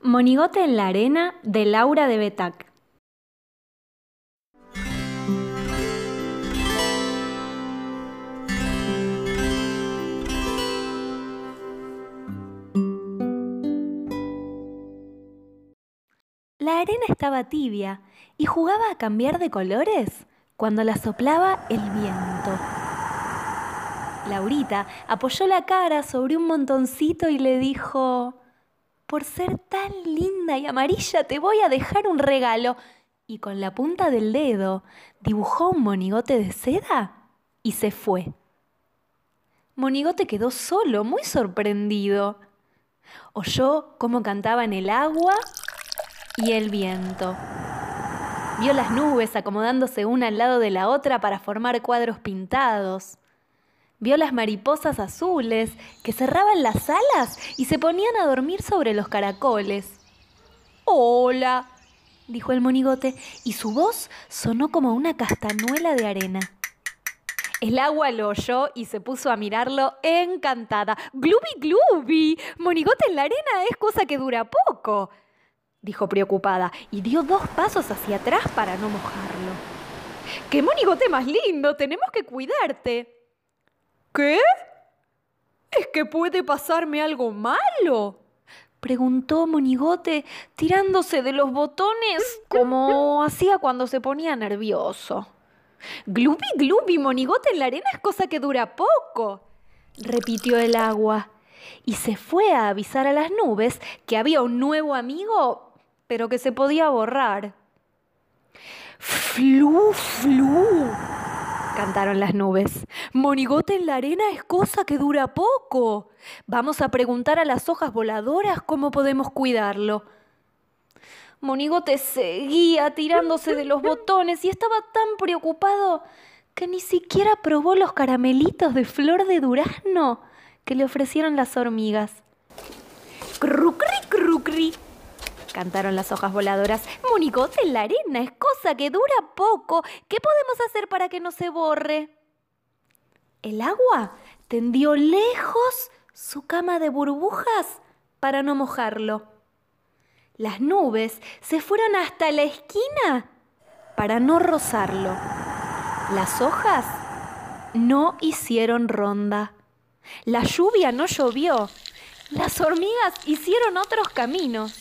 Monigote en la arena de Laura de Betac. La arena estaba tibia y jugaba a cambiar de colores cuando la soplaba el viento. Laurita apoyó la cara sobre un montoncito y le dijo, por ser tan linda y amarilla te voy a dejar un regalo. Y con la punta del dedo dibujó un monigote de seda y se fue. Monigote quedó solo, muy sorprendido. Oyó cómo cantaban el agua y el viento. Vio las nubes acomodándose una al lado de la otra para formar cuadros pintados. Vio las mariposas azules que cerraban las alas y se ponían a dormir sobre los caracoles. Hola, dijo el monigote, y su voz sonó como una castañuela de arena. El agua lo oyó y se puso a mirarlo encantada. ¡Glubi, glubi! Monigote en la arena es cosa que dura poco, dijo preocupada, y dio dos pasos hacia atrás para no mojarlo. ¡Qué monigote más lindo! Tenemos que cuidarte. ¿Qué? ¿Es que puede pasarme algo malo? preguntó Monigote, tirándose de los botones como hacía cuando se ponía nervioso. Glubi, glubi, Monigote en la arena es cosa que dura poco, repitió el agua, y se fue a avisar a las nubes que había un nuevo amigo, pero que se podía borrar. Flu, flu, cantaron las nubes. Monigote en la arena es cosa que dura poco. Vamos a preguntar a las hojas voladoras cómo podemos cuidarlo. Monigote seguía tirándose de los botones y estaba tan preocupado que ni siquiera probó los caramelitos de flor de durazno que le ofrecieron las hormigas. Crucri, crucri, cantaron las hojas voladoras. Monigote en la arena es cosa que dura poco. ¿Qué podemos hacer para que no se borre? El agua tendió lejos su cama de burbujas para no mojarlo. Las nubes se fueron hasta la esquina para no rozarlo. Las hojas no hicieron ronda. La lluvia no llovió. Las hormigas hicieron otros caminos.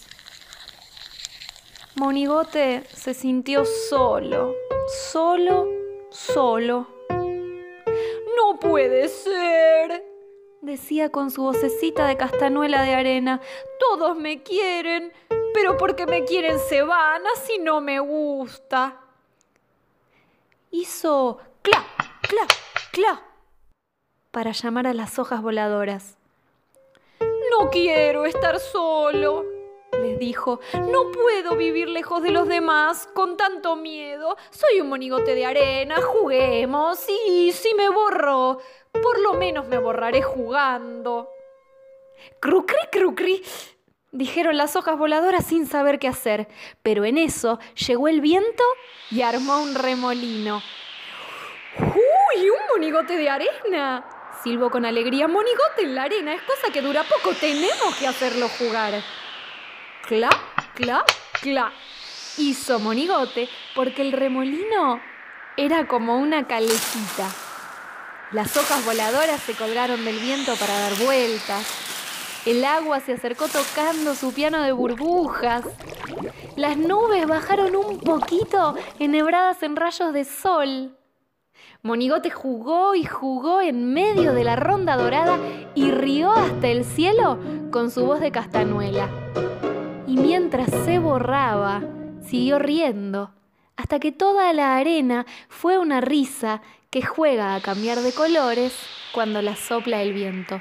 Monigote se sintió solo, solo, solo. No puede ser, decía con su vocecita de castanuela de arena. Todos me quieren, pero porque me quieren se van, así no me gusta. Hizo cla, cla, cla para llamar a las hojas voladoras. No quiero estar solo, dijo, no puedo vivir lejos de los demás con tanto miedo. Soy un monigote de arena, juguemos y si me borro, por lo menos me borraré jugando. Crucri, crucri, dijeron las hojas voladoras sin saber qué hacer, pero en eso llegó el viento y armó un remolino. ¡Uy, un monigote de arena! Silbo con alegría, monigote en la arena, es cosa que dura poco, tenemos que hacerlo jugar cla, cla, cla. Hizo monigote porque el remolino era como una calecita. Las hojas voladoras se colgaron del viento para dar vueltas. El agua se acercó tocando su piano de burbujas. Las nubes bajaron un poquito enhebradas en rayos de sol. Monigote jugó y jugó en medio de la ronda dorada y rió hasta el cielo con su voz de castanuela y mientras se borraba, siguió riendo, hasta que toda la arena fue una risa que juega a cambiar de colores cuando la sopla el viento.